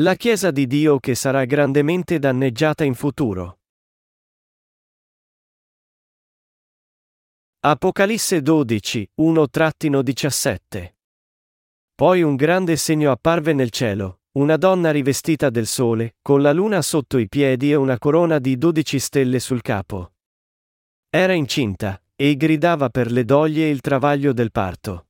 La Chiesa di Dio che sarà grandemente danneggiata in futuro. Apocalisse 12, 1-17 Poi un grande segno apparve nel cielo, una donna rivestita del sole, con la luna sotto i piedi e una corona di dodici stelle sul capo. Era incinta, e gridava per le doglie e il travaglio del parto.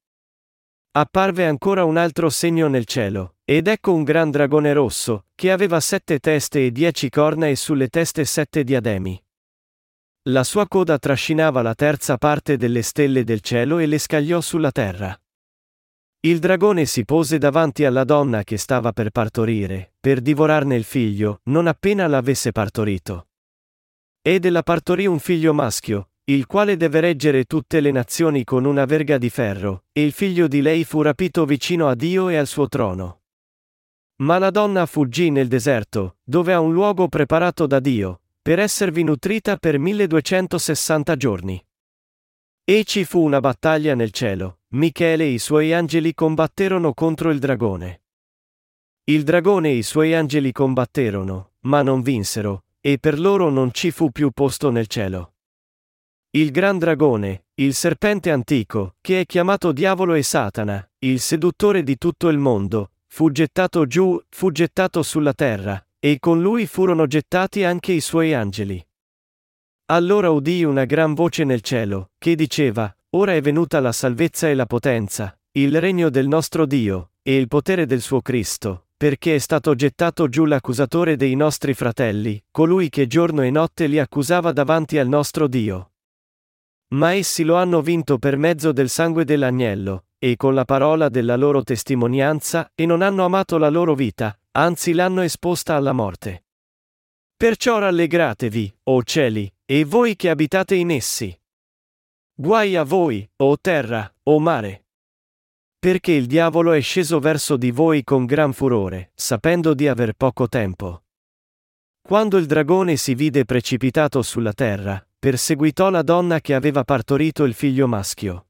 Apparve ancora un altro segno nel cielo, ed ecco un gran dragone rosso, che aveva sette teste e dieci corna e sulle teste sette diademi. La sua coda trascinava la terza parte delle stelle del cielo e le scagliò sulla terra. Il dragone si pose davanti alla donna che stava per partorire, per divorarne il figlio, non appena l'avesse partorito. Ed ella partorì un figlio maschio, il quale deve reggere tutte le nazioni con una verga di ferro, e il figlio di lei fu rapito vicino a Dio e al suo trono. Ma la donna fuggì nel deserto, dove ha un luogo preparato da Dio, per esservi nutrita per 1260 giorni. E ci fu una battaglia nel cielo, Michele e i suoi angeli combatterono contro il dragone. Il dragone e i suoi angeli combatterono, ma non vinsero, e per loro non ci fu più posto nel cielo. Il gran dragone, il serpente antico, che è chiamato diavolo e Satana, il seduttore di tutto il mondo, fu gettato giù, fu gettato sulla terra, e con lui furono gettati anche i suoi angeli. Allora udii una gran voce nel cielo, che diceva, Ora è venuta la salvezza e la potenza, il regno del nostro Dio, e il potere del suo Cristo, perché è stato gettato giù l'accusatore dei nostri fratelli, colui che giorno e notte li accusava davanti al nostro Dio. Ma essi lo hanno vinto per mezzo del sangue dell'agnello, e con la parola della loro testimonianza, e non hanno amato la loro vita, anzi l'hanno esposta alla morte. Perciò rallegratevi, o cieli, e voi che abitate in essi. Guai a voi, o terra, o mare. Perché il diavolo è sceso verso di voi con gran furore, sapendo di aver poco tempo. Quando il dragone si vide precipitato sulla terra, perseguitò la donna che aveva partorito il figlio maschio.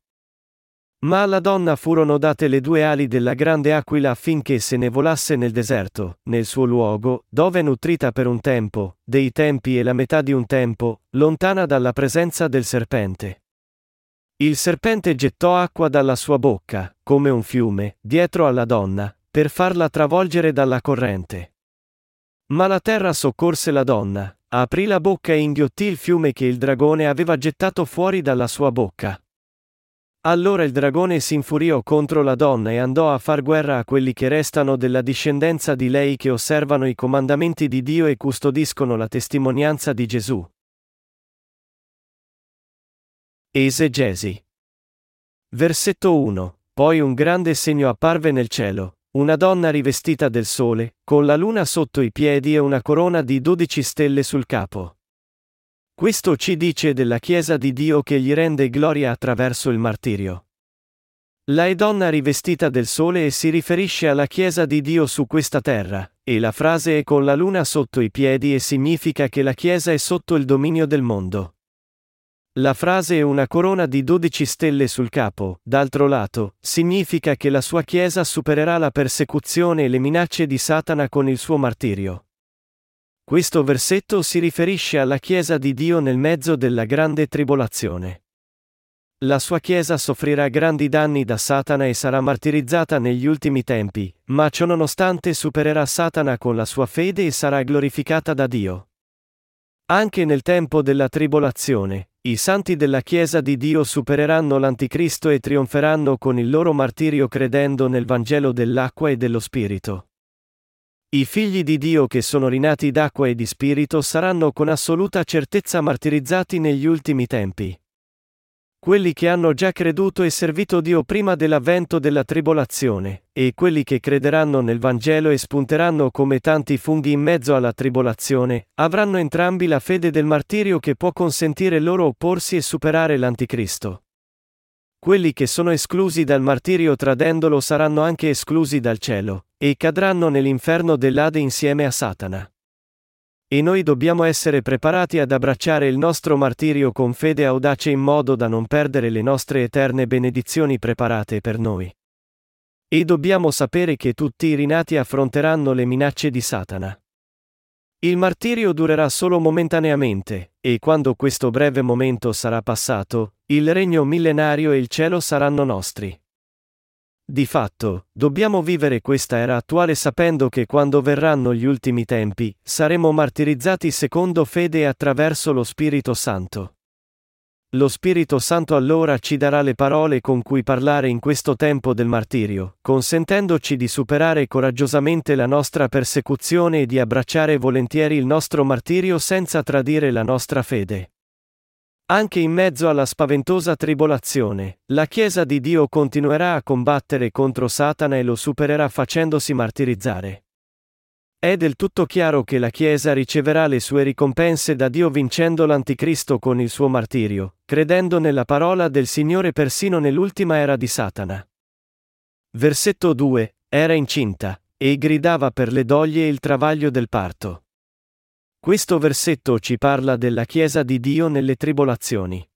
Ma alla donna furono date le due ali della grande aquila affinché se ne volasse nel deserto, nel suo luogo, dove è nutrita per un tempo, dei tempi e la metà di un tempo, lontana dalla presenza del serpente. Il serpente gettò acqua dalla sua bocca, come un fiume, dietro alla donna, per farla travolgere dalla corrente. Ma la terra soccorse la donna, aprì la bocca e inghiottì il fiume che il dragone aveva gettato fuori dalla sua bocca. Allora il dragone si infuriò contro la donna e andò a far guerra a quelli che restano della discendenza di lei che osservano i comandamenti di Dio e custodiscono la testimonianza di Gesù. Esegesi. Versetto 1. Poi un grande segno apparve nel cielo, una donna rivestita del sole, con la luna sotto i piedi e una corona di dodici stelle sul capo. Questo ci dice della Chiesa di Dio che gli rende gloria attraverso il martirio. La è donna rivestita del sole e si riferisce alla Chiesa di Dio su questa terra, e la frase è con la luna sotto i piedi e significa che la Chiesa è sotto il dominio del mondo. La frase una corona di dodici stelle sul capo, d'altro lato, significa che la sua Chiesa supererà la persecuzione e le minacce di Satana con il suo martirio. Questo versetto si riferisce alla Chiesa di Dio nel mezzo della grande tribolazione. La sua Chiesa soffrirà grandi danni da Satana e sarà martirizzata negli ultimi tempi, ma ciononostante supererà Satana con la sua fede e sarà glorificata da Dio. Anche nel tempo della tribolazione, i santi della Chiesa di Dio supereranno l'Anticristo e trionferanno con il loro martirio credendo nel Vangelo dell'acqua e dello Spirito. I figli di Dio che sono rinati d'acqua e di spirito saranno con assoluta certezza martirizzati negli ultimi tempi. Quelli che hanno già creduto e servito Dio prima dell'avvento della tribolazione, e quelli che crederanno nel Vangelo e spunteranno come tanti funghi in mezzo alla tribolazione, avranno entrambi la fede del martirio che può consentire loro opporsi e superare l'Anticristo. Quelli che sono esclusi dal martirio tradendolo saranno anche esclusi dal cielo, e cadranno nell'inferno dell'Ade insieme a Satana. E noi dobbiamo essere preparati ad abbracciare il nostro martirio con fede audace in modo da non perdere le nostre eterne benedizioni preparate per noi. E dobbiamo sapere che tutti i rinati affronteranno le minacce di Satana. Il martirio durerà solo momentaneamente, e quando questo breve momento sarà passato, il regno millenario e il cielo saranno nostri. Di fatto, dobbiamo vivere questa era attuale sapendo che quando verranno gli ultimi tempi, saremo martirizzati secondo fede attraverso lo Spirito Santo. Lo Spirito Santo allora ci darà le parole con cui parlare in questo tempo del martirio, consentendoci di superare coraggiosamente la nostra persecuzione e di abbracciare volentieri il nostro martirio senza tradire la nostra fede. Anche in mezzo alla spaventosa tribolazione, la Chiesa di Dio continuerà a combattere contro Satana e lo supererà facendosi martirizzare. È del tutto chiaro che la Chiesa riceverà le sue ricompense da Dio vincendo l'Anticristo con il suo martirio, credendo nella parola del Signore persino nell'ultima era di Satana. Versetto 2. Era incinta, e gridava per le doglie e il travaglio del parto. Questo versetto ci parla della Chiesa di Dio nelle tribolazioni.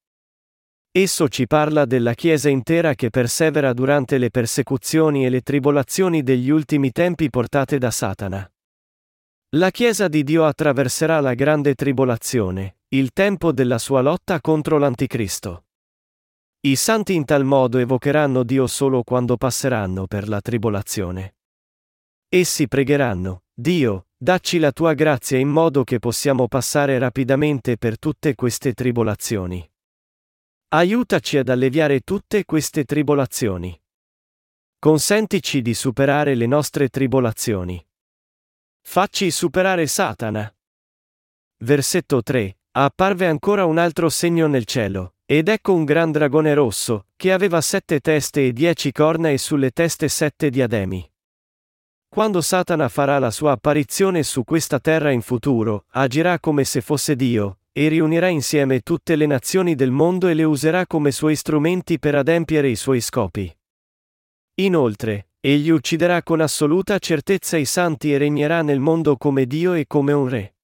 Esso ci parla della Chiesa intera che persevera durante le persecuzioni e le tribolazioni degli ultimi tempi portate da Satana. La Chiesa di Dio attraverserà la grande tribolazione, il tempo della sua lotta contro l'Anticristo. I santi in tal modo evocheranno Dio solo quando passeranno per la tribolazione. Essi pregheranno, Dio, dacci la tua grazia in modo che possiamo passare rapidamente per tutte queste tribolazioni. Aiutaci ad alleviare tutte queste tribolazioni. Consentici di superare le nostre tribolazioni. Facci superare Satana. Versetto 3. Apparve ancora un altro segno nel cielo, ed ecco un gran dragone rosso, che aveva sette teste e dieci corna e sulle teste sette diademi. Quando Satana farà la sua apparizione su questa terra in futuro, agirà come se fosse Dio, e riunirà insieme tutte le nazioni del mondo e le userà come suoi strumenti per adempiere i suoi scopi. Inoltre, Egli ucciderà con assoluta certezza i santi e regnerà nel mondo come Dio e come un re.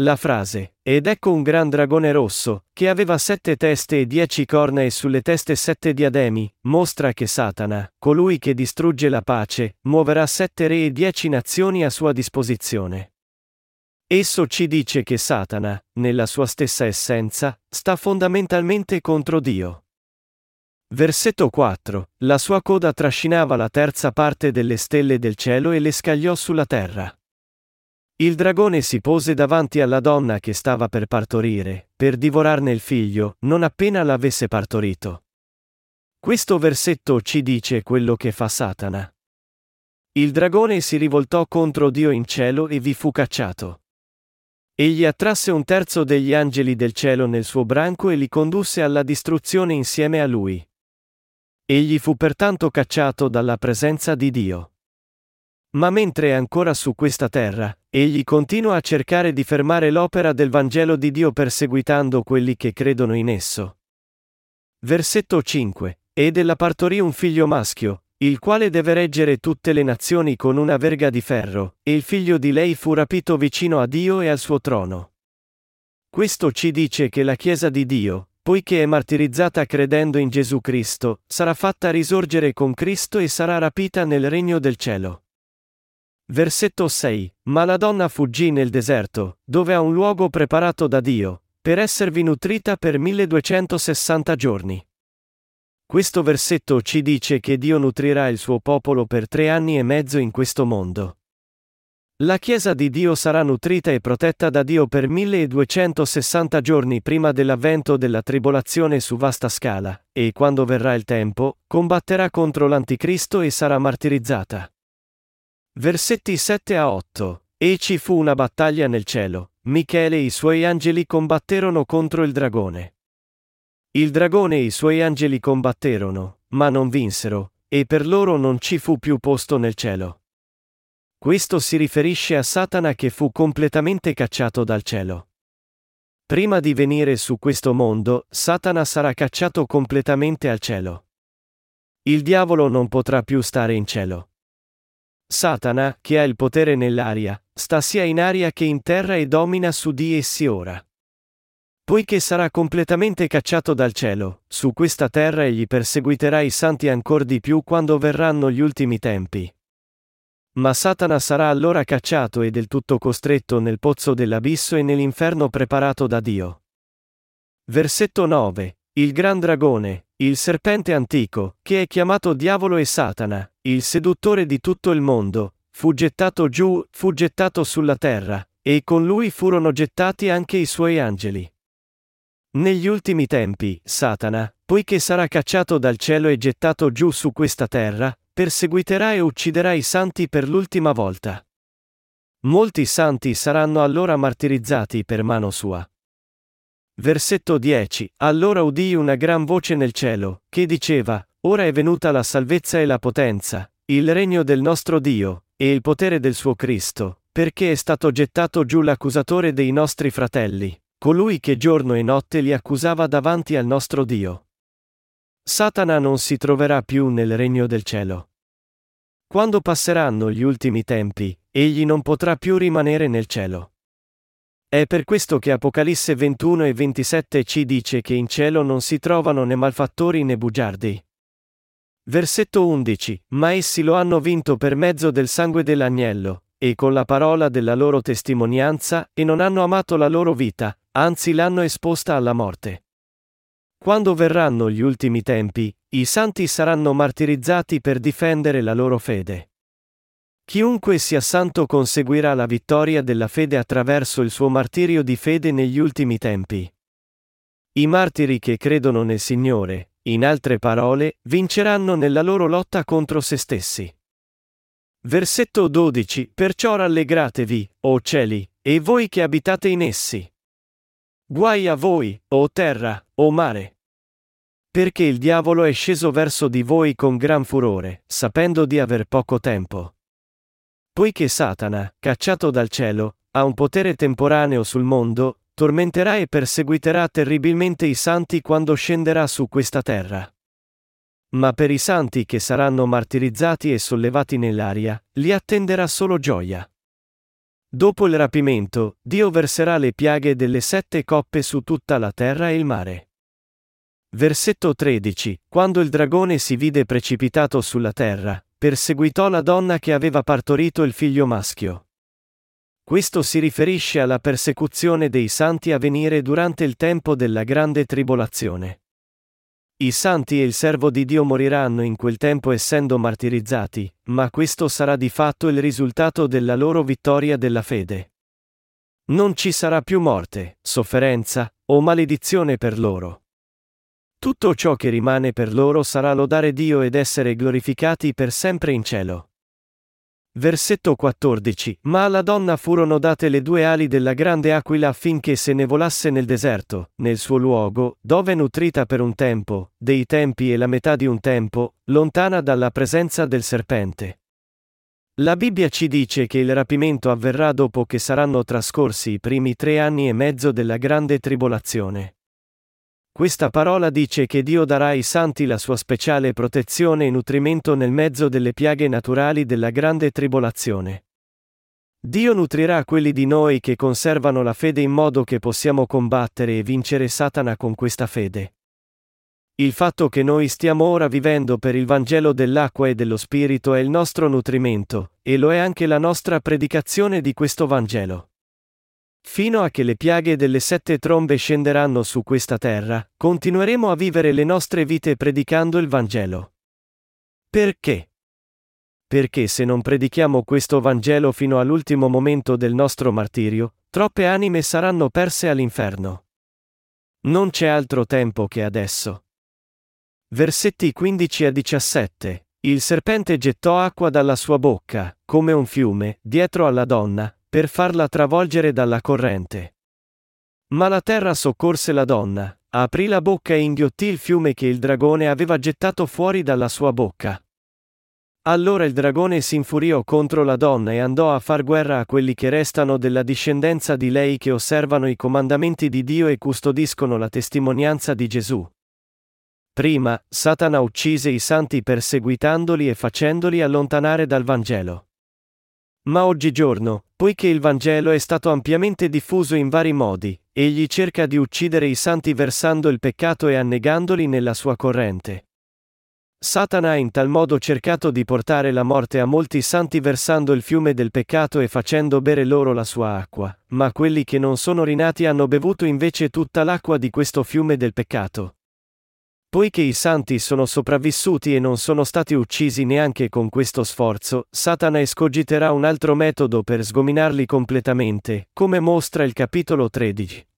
La frase, ed ecco un gran dragone rosso, che aveva sette teste e dieci corna e sulle teste sette diademi, mostra che Satana, colui che distrugge la pace, muoverà sette re e dieci nazioni a sua disposizione. Esso ci dice che Satana, nella sua stessa essenza, sta fondamentalmente contro Dio. Versetto 4. La sua coda trascinava la terza parte delle stelle del cielo e le scagliò sulla terra. Il dragone si pose davanti alla donna che stava per partorire, per divorarne il figlio, non appena l'avesse partorito. Questo versetto ci dice quello che fa Satana. Il dragone si rivoltò contro Dio in cielo e vi fu cacciato. Egli attrasse un terzo degli angeli del cielo nel suo branco e li condusse alla distruzione insieme a lui. Egli fu pertanto cacciato dalla presenza di Dio. Ma mentre è ancora su questa terra, egli continua a cercare di fermare l'opera del Vangelo di Dio perseguitando quelli che credono in esso. Versetto 5. Ed ella partorì un figlio maschio, il quale deve reggere tutte le nazioni con una verga di ferro, e il figlio di lei fu rapito vicino a Dio e al suo trono. Questo ci dice che la Chiesa di Dio, poiché è martirizzata credendo in Gesù Cristo, sarà fatta risorgere con Cristo e sarà rapita nel regno del cielo. Versetto 6. Ma la donna fuggì nel deserto, dove ha un luogo preparato da Dio, per esservi nutrita per 1260 giorni. Questo versetto ci dice che Dio nutrirà il suo popolo per tre anni e mezzo in questo mondo. La Chiesa di Dio sarà nutrita e protetta da Dio per 1260 giorni prima dell'avvento della tribolazione su vasta scala, e quando verrà il tempo, combatterà contro l'Anticristo e sarà martirizzata. Versetti 7 a 8. E ci fu una battaglia nel cielo, Michele e i suoi angeli combatterono contro il dragone. Il dragone e i suoi angeli combatterono, ma non vinsero, e per loro non ci fu più posto nel cielo. Questo si riferisce a Satana che fu completamente cacciato dal cielo. Prima di venire su questo mondo, Satana sarà cacciato completamente al cielo. Il diavolo non potrà più stare in cielo. Satana, che ha il potere nell'aria, sta sia in aria che in terra e domina su di essi ora. Poiché sarà completamente cacciato dal cielo, su questa terra egli perseguiterà i santi ancor di più quando verranno gli ultimi tempi. Ma Satana sarà allora cacciato e del tutto costretto nel pozzo dell'abisso e nell'inferno preparato da Dio. Versetto 9. Il gran dragone, il serpente antico, che è chiamato diavolo e Satana, il seduttore di tutto il mondo, fu gettato giù, fu gettato sulla terra, e con lui furono gettati anche i suoi angeli. Negli ultimi tempi, Satana, poiché sarà cacciato dal cielo e gettato giù su questa terra, perseguiterà e ucciderà i santi per l'ultima volta. Molti santi saranno allora martirizzati per mano sua. Versetto 10 Allora udii una gran voce nel cielo, che diceva, Ora è venuta la salvezza e la potenza, il regno del nostro Dio, e il potere del suo Cristo, perché è stato gettato giù l'accusatore dei nostri fratelli, colui che giorno e notte li accusava davanti al nostro Dio. Satana non si troverà più nel regno del cielo. Quando passeranno gli ultimi tempi, egli non potrà più rimanere nel cielo. È per questo che Apocalisse 21 e 27 ci dice che in cielo non si trovano né malfattori né bugiardi. Versetto 11 Ma essi lo hanno vinto per mezzo del sangue dell'agnello, e con la parola della loro testimonianza, e non hanno amato la loro vita, anzi l'hanno esposta alla morte. Quando verranno gli ultimi tempi, i santi saranno martirizzati per difendere la loro fede. Chiunque sia santo conseguirà la vittoria della fede attraverso il suo martirio di fede negli ultimi tempi. I martiri che credono nel Signore, in altre parole, vinceranno nella loro lotta contro se stessi. Versetto 12 Perciò rallegratevi, o cieli, e voi che abitate in essi. Guai a voi, o terra, o mare. Perché il diavolo è sceso verso di voi con gran furore, sapendo di aver poco tempo. Poiché Satana, cacciato dal cielo, ha un potere temporaneo sul mondo, tormenterà e perseguiterà terribilmente i santi quando scenderà su questa terra. Ma per i santi che saranno martirizzati e sollevati nell'aria, li attenderà solo gioia. Dopo il rapimento, Dio verserà le piaghe delle sette coppe su tutta la terra e il mare. Versetto 13 Quando il dragone si vide precipitato sulla terra, perseguitò la donna che aveva partorito il figlio maschio. Questo si riferisce alla persecuzione dei santi a venire durante il tempo della grande tribolazione. I santi e il servo di Dio moriranno in quel tempo essendo martirizzati, ma questo sarà di fatto il risultato della loro vittoria della fede. Non ci sarà più morte, sofferenza o maledizione per loro. Tutto ciò che rimane per loro sarà lodare Dio ed essere glorificati per sempre in cielo. Versetto 14 Ma alla donna furono date le due ali della grande aquila affinché se ne volasse nel deserto, nel suo luogo, dove nutrita per un tempo, dei tempi e la metà di un tempo, lontana dalla presenza del serpente. La Bibbia ci dice che il rapimento avverrà dopo che saranno trascorsi i primi tre anni e mezzo della grande tribolazione. Questa parola dice che Dio darà ai santi la sua speciale protezione e nutrimento nel mezzo delle piaghe naturali della grande tribolazione. Dio nutrirà quelli di noi che conservano la fede in modo che possiamo combattere e vincere Satana con questa fede. Il fatto che noi stiamo ora vivendo per il Vangelo dell'acqua e dello Spirito è il nostro nutrimento, e lo è anche la nostra predicazione di questo Vangelo. Fino a che le piaghe delle sette trombe scenderanno su questa terra, continueremo a vivere le nostre vite predicando il Vangelo. Perché? Perché se non predichiamo questo Vangelo fino all'ultimo momento del nostro martirio, troppe anime saranno perse all'inferno. Non c'è altro tempo che adesso. Versetti 15 a 17. Il serpente gettò acqua dalla sua bocca, come un fiume, dietro alla donna, per farla travolgere dalla corrente. Ma la terra soccorse la donna, aprì la bocca e inghiottì il fiume che il dragone aveva gettato fuori dalla sua bocca. Allora il dragone si infuriò contro la donna e andò a far guerra a quelli che restano della discendenza di lei che osservano i comandamenti di Dio e custodiscono la testimonianza di Gesù. Prima, Satana uccise i santi perseguitandoli e facendoli allontanare dal Vangelo. Ma oggigiorno, Poiché il Vangelo è stato ampiamente diffuso in vari modi, egli cerca di uccidere i santi versando il peccato e annegandoli nella sua corrente. Satana ha in tal modo cercato di portare la morte a molti santi versando il fiume del peccato e facendo bere loro la sua acqua, ma quelli che non sono rinati hanno bevuto invece tutta l'acqua di questo fiume del peccato. Poiché i santi sono sopravvissuti e non sono stati uccisi neanche con questo sforzo, Satana escogiterà un altro metodo per sgominarli completamente, come mostra il capitolo 13.